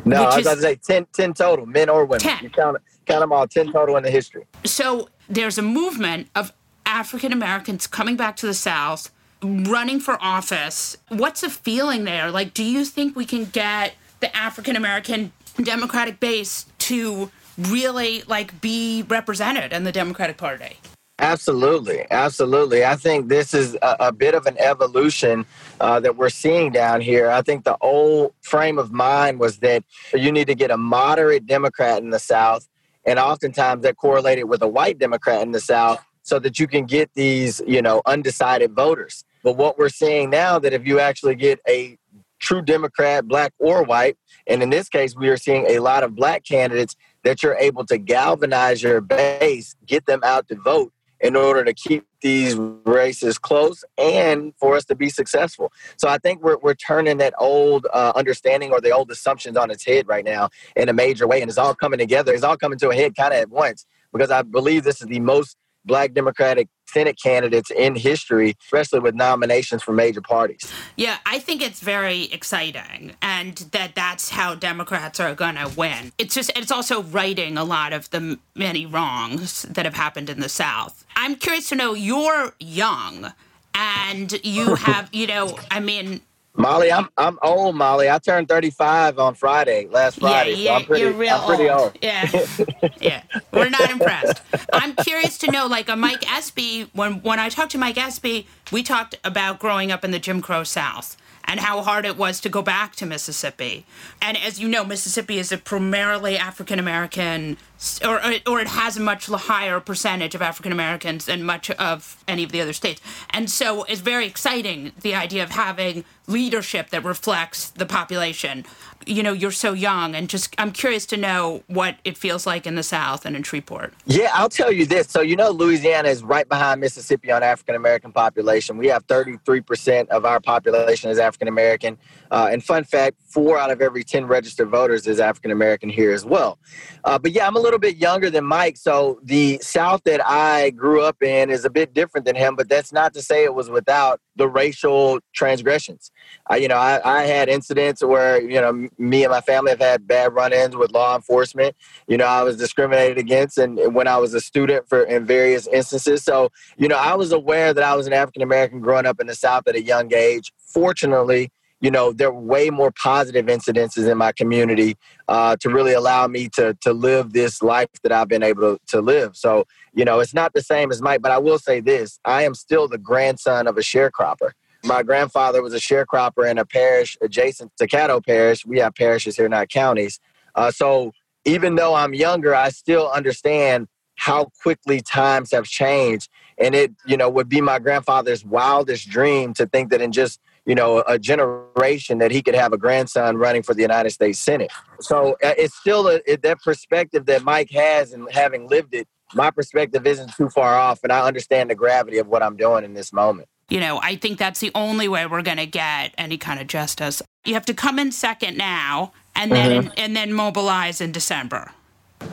No, I was about to say 10, 10 total, men or women. 10. You count, count them all, 10 total in the history. So there's a movement of African Americans coming back to the South, running for office. What's the feeling there? Like, do you think we can get the African American Democratic base to really like be represented in the Democratic Party? Absolutely, absolutely. I think this is a, a bit of an evolution uh, that we're seeing down here. I think the old frame of mind was that you need to get a moderate Democrat in the South, and oftentimes that correlated with a white Democrat in the South, so that you can get these, you know, undecided voters. But what we're seeing now that if you actually get a true Democrat, black or white, and in this case, we are seeing a lot of black candidates that you're able to galvanize your base, get them out to vote in order to keep these races close and for us to be successful. So I think we're, we're turning that old uh, understanding or the old assumptions on its head right now in a major way. And it's all coming together. It's all coming to a head kind of at once because I believe this is the most black Democratic Senate candidates in history, especially with nominations from major parties. Yeah, I think it's very exciting, and that that's how Democrats are going to win. It's just, it's also righting a lot of the many wrongs that have happened in the South. I'm curious to know you're young, and you have, you know, I mean, Molly, I'm I'm old, Molly. I turned 35 on Friday, last Friday. yeah, so I'm pretty, you're real I'm pretty old. Yeah, yeah, we're not impressed. I'm curious to know, like, a Mike Espy. When when I talked to Mike Espy, we talked about growing up in the Jim Crow South and how hard it was to go back to Mississippi. And as you know, Mississippi is a primarily African American, or or it has a much higher percentage of African Americans than much of any of the other states. And so it's very exciting the idea of having leadership that reflects the population. You know, you're so young, and just I'm curious to know what it feels like in the South and in Shreveport. Yeah, I'll tell you this. So, you know, Louisiana is right behind Mississippi on African American population. We have 33% of our population is African American. Uh, and fun fact, four out of every 10 registered voters is African American here as well. Uh, but yeah, I'm a little bit younger than Mike. So the South that I grew up in is a bit different than him, but that's not to say it was without the racial transgressions. I, you know, I, I had incidents where, you know, me and my family have had bad run ins with law enforcement. You know, I was discriminated against and when I was a student for in various instances. So, you know, I was aware that I was an African American growing up in the South at a young age. Fortunately, you know, there were way more positive incidences in my community uh, to really allow me to to live this life that I've been able to, to live. So, you know, it's not the same as Mike, but I will say this: I am still the grandson of a sharecropper. My grandfather was a sharecropper in a parish adjacent to Caddo Parish. We have parishes here, not counties. Uh, so, even though I'm younger, I still understand how quickly times have changed, and it, you know, would be my grandfather's wildest dream to think that in just you know, a generation that he could have a grandson running for the United States Senate. So uh, it's still a, it, that perspective that Mike has and having lived it, my perspective isn't too far off. And I understand the gravity of what I'm doing in this moment. You know, I think that's the only way we're going to get any kind of justice. You have to come in second now, and then and then mobilize in December.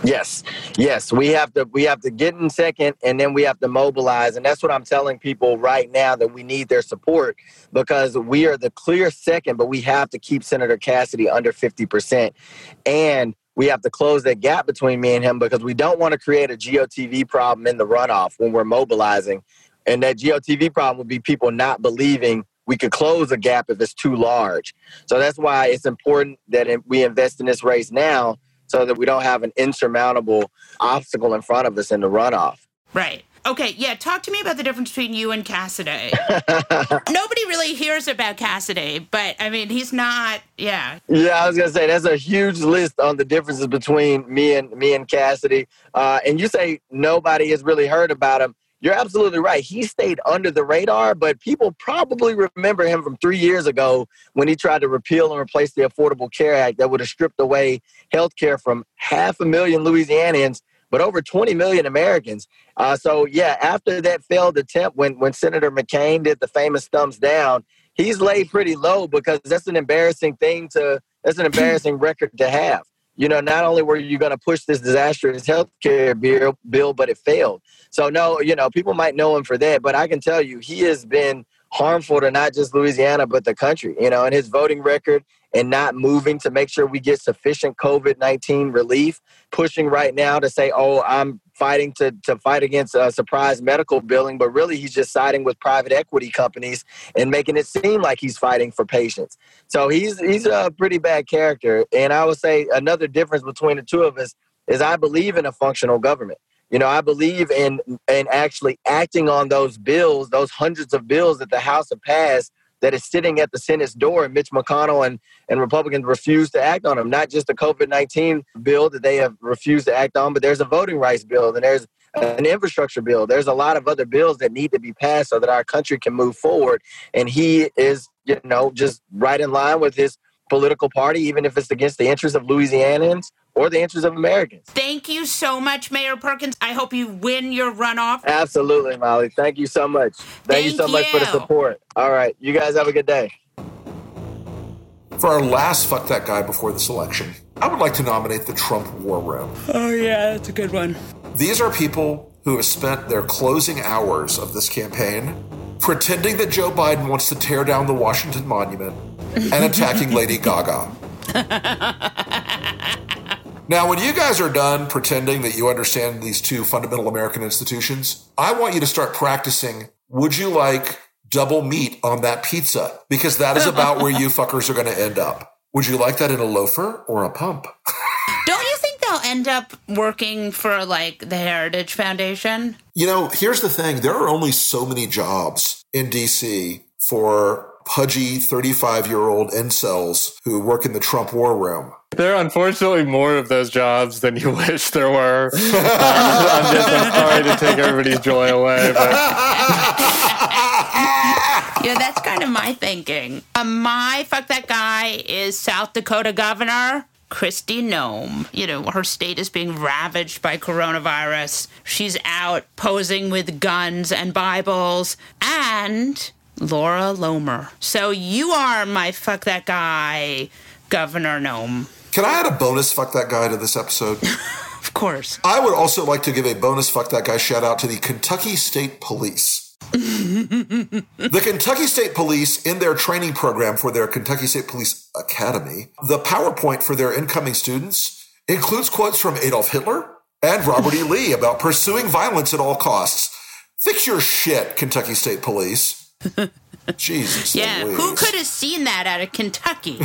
Yes, yes, we have to we have to get in second, and then we have to mobilize, and that's what I'm telling people right now that we need their support because we are the clear second, but we have to keep Senator Cassidy under fifty percent, and we have to close that gap between me and him because we don't want to create a GOTV problem in the runoff when we're mobilizing, and that GOTV problem would be people not believing we could close a gap if it's too large. So that's why it's important that we invest in this race now so that we don't have an insurmountable obstacle in front of us in the runoff. Right. Okay, yeah, talk to me about the difference between you and Cassidy. Nobody really hears about Cassidy, but I mean, he's not, yeah. Yeah, I was gonna say that's a huge list on the differences between me and me and Cassidy. Uh, and you say nobody has really heard about him. You're absolutely right. He stayed under the radar, but people probably remember him from three years ago when he tried to repeal and replace the Affordable Care Act that would have stripped away health care from half a million Louisianians but over 20 million Americans. Uh, so yeah, after that failed attempt, when when Senator McCain did the famous thumbs down, he's laid pretty low because that's an embarrassing thing to that's an embarrassing record to have. You know, not only were you going to push this disastrous health care bill, bill, but it failed. So no, you know, people might know him for that, but I can tell you, he has been harmful to not just Louisiana but the country. You know, and his voting record and not moving to make sure we get sufficient COVID 19 relief, pushing right now to say, oh, I'm fighting to, to fight against uh, surprise medical billing, but really he's just siding with private equity companies and making it seem like he's fighting for patients. So he's he's a pretty bad character. And I would say another difference between the two of us is I believe in a functional government. You know, I believe in in actually acting on those bills, those hundreds of bills that the House have passed that is sitting at the Senate's door, and Mitch McConnell and, and Republicans refuse to act on them. Not just the COVID 19 bill that they have refused to act on, but there's a voting rights bill and there's an infrastructure bill. There's a lot of other bills that need to be passed so that our country can move forward. And he is, you know, just right in line with his political party, even if it's against the interests of Louisianans or the interests of Americans. Thank you so much, Mayor Perkins. I hope you win your runoff. Absolutely, Molly. Thank you so much. Thank, Thank you so you. much for the support. All right. You guys have a good day. For our last Fuck That Guy before this election, I would like to nominate the Trump War Room. Oh, yeah, that's a good one. These are people who have spent their closing hours of this campaign pretending that Joe Biden wants to tear down the Washington Monument and attacking Lady Gaga. Now, when you guys are done pretending that you understand these two fundamental American institutions, I want you to start practicing would you like double meat on that pizza? Because that is about where you fuckers are going to end up. Would you like that in a loafer or a pump? end up working for like the Heritage Foundation? You know, here's the thing there are only so many jobs in DC for pudgy 35 year old incels who work in the Trump war room. There are unfortunately more of those jobs than you wish there were. I'm just I'm sorry to take everybody's joy away, but. yeah, that's kind of my thinking. Uh, my fuck that guy is South Dakota governor. Kristi Noem. You know, her state is being ravaged by coronavirus. She's out posing with guns and Bibles. And Laura Loomer. So you are my fuck that guy, Governor Noem. Can I add a bonus fuck that guy to this episode? of course. I would also like to give a bonus fuck that guy shout out to the Kentucky State Police. the Kentucky State Police, in their training program for their Kentucky State Police Academy, the PowerPoint for their incoming students includes quotes from Adolf Hitler and Robert E. Lee about pursuing violence at all costs. Fix your shit, Kentucky State Police. Jesus. Yeah, Louise. who could have seen that out of Kentucky?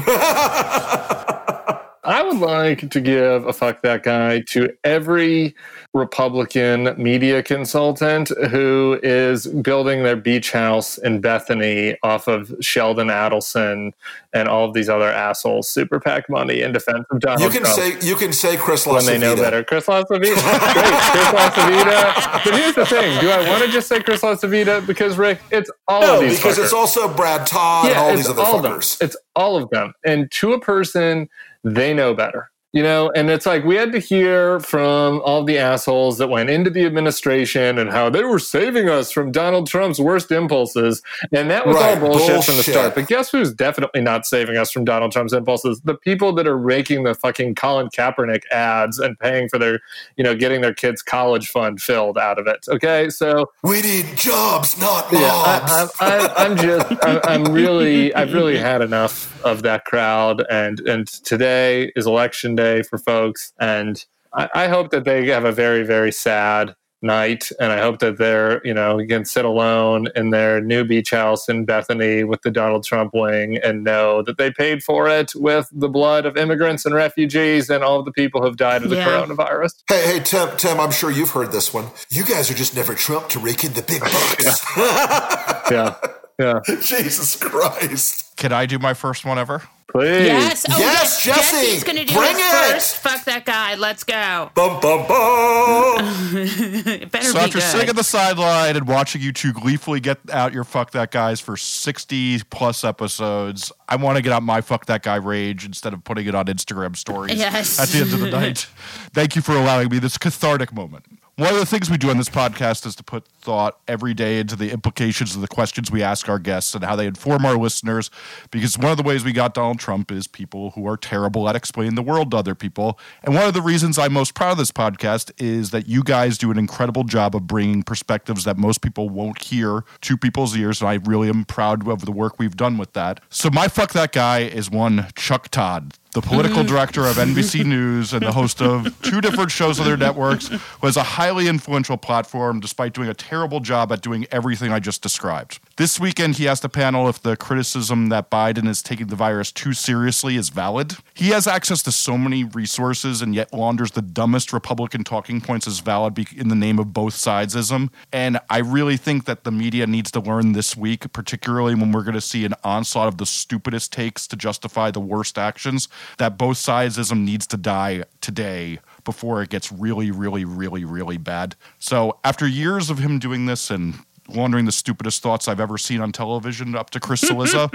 I would like to give a fuck that guy to every Republican media consultant who is building their beach house in Bethany off of Sheldon Adelson and all of these other assholes super PAC money in defense of Donald you can Trump. Say, you can say Chris When they know better. Chris LaCivita. Great. Chris LaCivita. But here's the thing. Do I want to just say Chris LaCivita? Because, Rick, it's all no, of these because fuckers. it's also Brad Todd yeah, and all these other all fuckers. It's all of them. And to a person, they know better you know and it's like we had to hear from all the assholes that went into the administration and how they were saving us from donald trump's worst impulses. And that was Right, all bullshit, from the start. But guess who's definitely not saving us from donald trump's impulses? The people that are raking the fucking colin kaepernick ads and paying for their you know getting their kids college fund filled out of it. Okay? So we need jobs, not mobs. yeah, I, I'm just, I, I'm really, I've really had enough of that crowd, and and today is election day for folks, and I, I hope that they have a very, very sad night, and I hope that they're you know can sit alone in their new beach house in Bethany with the Donald Trump wing and know that they paid for it with the blood of immigrants and refugees and all of the people who've died of the Yeah. coronavirus. Hey, hey, Tim, Tim, I'm sure you've heard this one. You guys are just never Trump to rake in the big bucks. Yeah, yeah. Jesus Christ. Can I do my first one ever? Please. Yes. Oh, Yes, Jesse, Jesse's going to do bring it it. first. Fuck that guy. Let's go. Bum, bum, bum. It better So be after good. sitting at the sideline and watching you two gleefully get out your fuck that guys for 60 plus episodes, I want to get out my fuck that guy rage instead of putting it on Instagram stories Yes. at the end of the night. Thank you for allowing me this cathartic moment. One of the things we do on this podcast is to put thought every day into the implications of the questions we ask our guests and how they inform our listeners. Because one of the ways we got Donald Trump is people who are terrible at explaining the world to other people. And one of the reasons I'm most proud of this podcast is that you guys do an incredible job of bringing perspectives that most people won't hear to people's ears. And I really am proud of the work we've done with that. So my fuck that guy is one Chuck Todd the political mm. director of NBC News and the host of two different shows on their networks, was a highly influential platform despite doing a terrible job at doing everything I just described. This weekend, he asked the panel if the criticism that Biden is taking the virus too seriously is valid. He has access to so many resources and yet launders the dumbest Republican talking points as valid in the name of both sidesism. And I really think that the media needs to learn this week, particularly when we're going to see an onslaught of the stupidest takes to justify the worst actions, that both sidesism needs to die today before it gets really, really, really, really bad. So after years of him doing this and laundering the stupidest thoughts I've ever seen on television up to Chris Cillizza,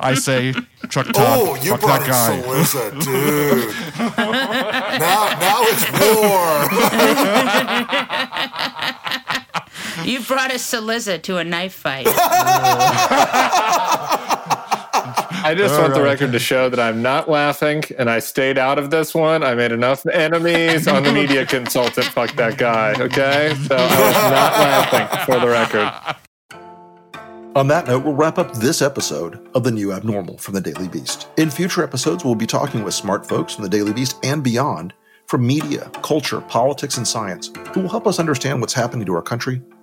I say, Chuck Todd, Oh, you fuck brought that in guy. Cillizza, dude. now, now it's war. You brought a Cillizza to a knife fight. I just All want the record to show that I'm not laughing and I stayed out of this one. I made enough enemies on the media consultant. Fuck that guy. Okay. So I was not laughing for the record. On that note, we'll wrap up this episode of The New Abnormal from the Daily Beast. In future episodes, we'll be talking with smart folks from the Daily Beast and beyond from media, culture, politics, and science who will help us understand what's happening to our country